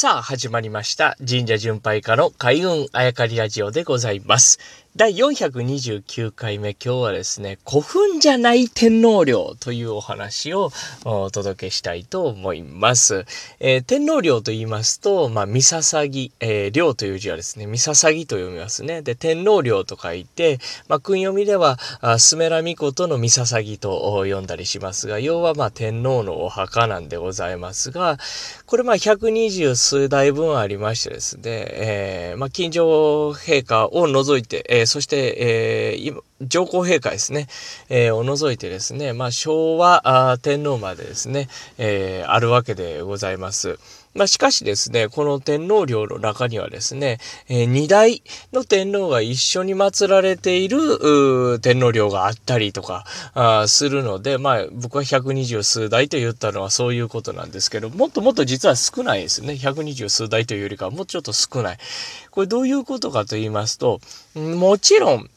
さあ、始まりました。神社巡拝家の開運あやかりラジオでございます。第429回目、今日はですね、古墳じゃない天皇陵というお話をお届けしたいと思います。えー、天皇陵と言いますと、まあ、三捧ぎ、えー、陵という字はですね、三捧ぎと読みますね。で、天皇陵と書いて、まあ、訓読みでは、あスメラミコトの三捧ぎと読んだりしますが、要はまあ、天皇のお墓なんでございますが、これまあ、120数台分ありましてですね、えー、まあ、近所陛下を除いて、えーそして、えー、上皇陛下ですね、えー、を除いてですね、まあ、昭和天皇までですね、えー、あるわけでございます。まあ、しかしですね、この天皇陵の中にはですね、えー、二代の天皇が一緒に祀られている天皇陵があったりとかあするので、まあ、僕は120数代と言ったのはそういうことなんですけど、もっともっと実は少ないですね。120数代というよりかはもうちょっと少ない。これどういうことかと言いますと、もちろん、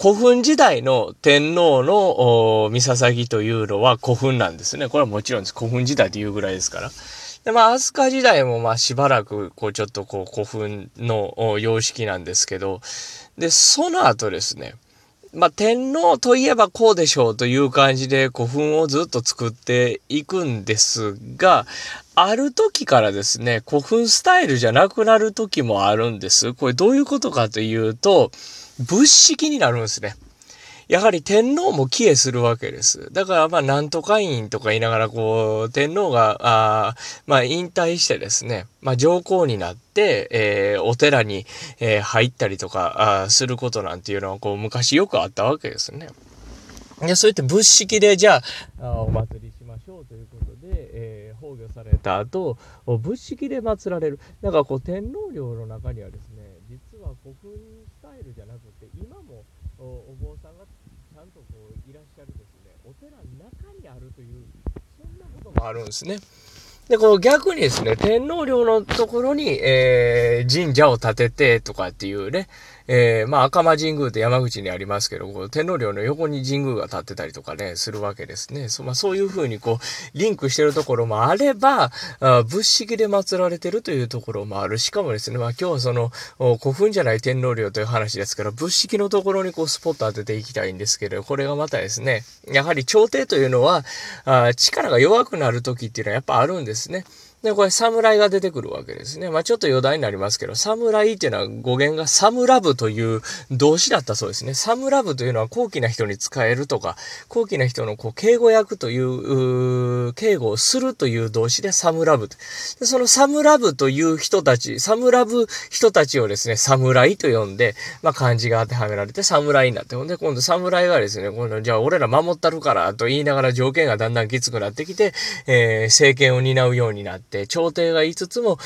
古墳時代の天皇の三捧というのは古墳なんですね。これはもちろんです。古墳時代というぐらいですから。で、まあ、飛鳥時代もまあしばらく、こうちょっとこう古墳の様式なんですけど、で、その後ですね、まあ、天皇といえばこうでしょうという感じで古墳をずっと作っていくんですが、ある時からですね、古墳スタイルじゃなくなる時もあるんです。これどういうことかというと、物式になるんですね。やはり天皇も帰依するわけです。だからまあなんとか院とか言いながらこう天皇があまあ引退してですね、まあ上皇になって、えー、お寺に、えー、入ったりとかあすることなんていうのはこう昔よくあったわけですね。で、そうやって物式でじゃあお祭りしましょうということで、えー、崩御された後、物式で祀られる。だかこう天皇陵の中にはですね、実は古墳スタイルじゃなくて、今もお坊さんがちゃんとこういらっしゃるですね、お寺の中にあるという、そんなこともあるんですね。で、この逆にですね、天皇陵のところに、えー、神社を建ててとかっていうね、えー、まあ赤間神宮って山口にありますけど、天皇陵の横に神宮が建ってたりとかね、するわけですね。そ,、まあ、そういうふうにこう、リンクしてるところもあれば、あ仏式で祀られてるというところもある。しかもですね、まあ今日はその、古墳じゃない天皇陵という話ですから、仏式のところにこうスポット当てていきたいんですけど、これがまたですね、やはり朝廷というのは、あ力が弱くなる時っていうのはやっぱあるんですね。で、これ、侍が出てくるわけですね。まあ、ちょっと余談になりますけど、侍っていうのは語源がサムラブという動詞だったそうですね。サムラブというのは高貴な人に使えるとか、高貴な人のこう敬語役という、う敬語をするという動詞でサムラブ。で、そのサムラブという人たち、サムラブ人たちをですね、侍と呼んで、まあ、漢字が当てはめられて侍になって、ほんで、今度侍がですね、今度、じゃあ俺ら守ったるからと言いながら条件がだんだんきつくなってきて、えー、政権を担うようになって、、朝廷が言いつつも、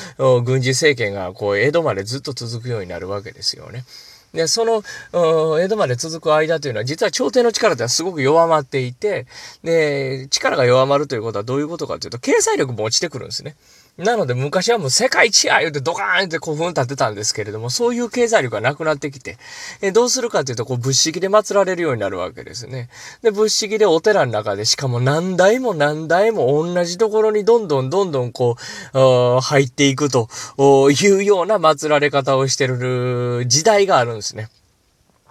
軍事政権がこう、江戸までずっと続くようになるわけですよね。で、その、江戸まで続く間というのは、実は朝廷の力ではすごく弱まっていて、で、力が弱まるということはどういうことかというと、経済力も落ちてくるんですね。なので昔はもう世界一や言うてドカーンって古墳立てたんですけれども、そういう経済力がなくなってきて、えどうするかというと、こう物式で祀られるようになるわけですね。で、物式でお寺の中で、しかも何代も何代も同じところにどんどんどんどんこう、入っていくというような祀られ方をしてる時代があるんですね。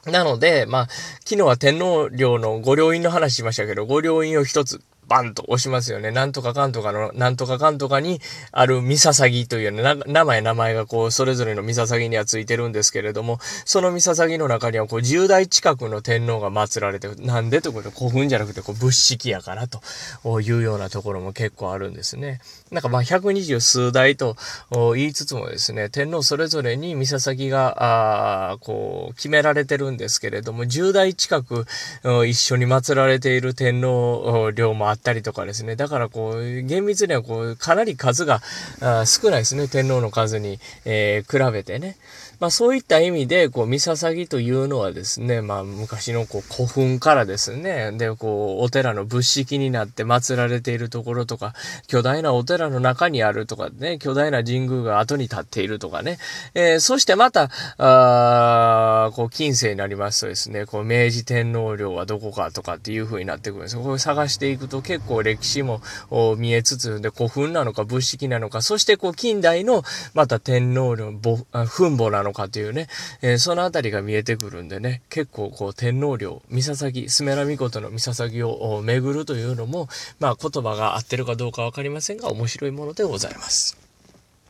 なので、まあ、昨日は天皇陵の御陵院の話しましたけど、御陵院を一つバンと押しますよね。なんとかかんとかの、なんとかかんとかにあるミササギというね、名前名前がこう、それぞれのミササギにはついてるんですけれども、そのミササギの中にはこう、10代近くの天皇が祀られて、なんでということで古墳じゃなくてこう、仏式やからというようなところも結構あるんですね。なんかまあ、120数代と言いつつもですね、天皇それぞれにミササギが、あこう、決められてるんですけれども、10代近く一緒に祀られている天皇陵もあったりとかですね。だからこう、厳密にはこう、かなり数が少ないですね。天皇の数に、えー、比べてね。まあそういった意味で、こう、三捧というのはですね、まあ昔のこう古墳からですね、で、こう、お寺の仏式になって祀られているところとか、巨大なお寺の中にあるとかね、巨大な神宮が後に立っているとかね、えー、そしてまた、あこう、近世になりますとですね、こう、明治天皇陵はどこかとかっていう風になってくるんですよ。これ探していくと結構歴史も見えつつ、で、古墳なのか仏式なのか、そしてこう、近代のまた天皇陵、墳墓なのかのかというね、えー、その辺りが見えてくるんでね、結構こう、天皇陵、三笹、スメラミコトの三笹を巡るというのも、まあ言葉が合ってるかどうか分かりませんが、面白いものでございます。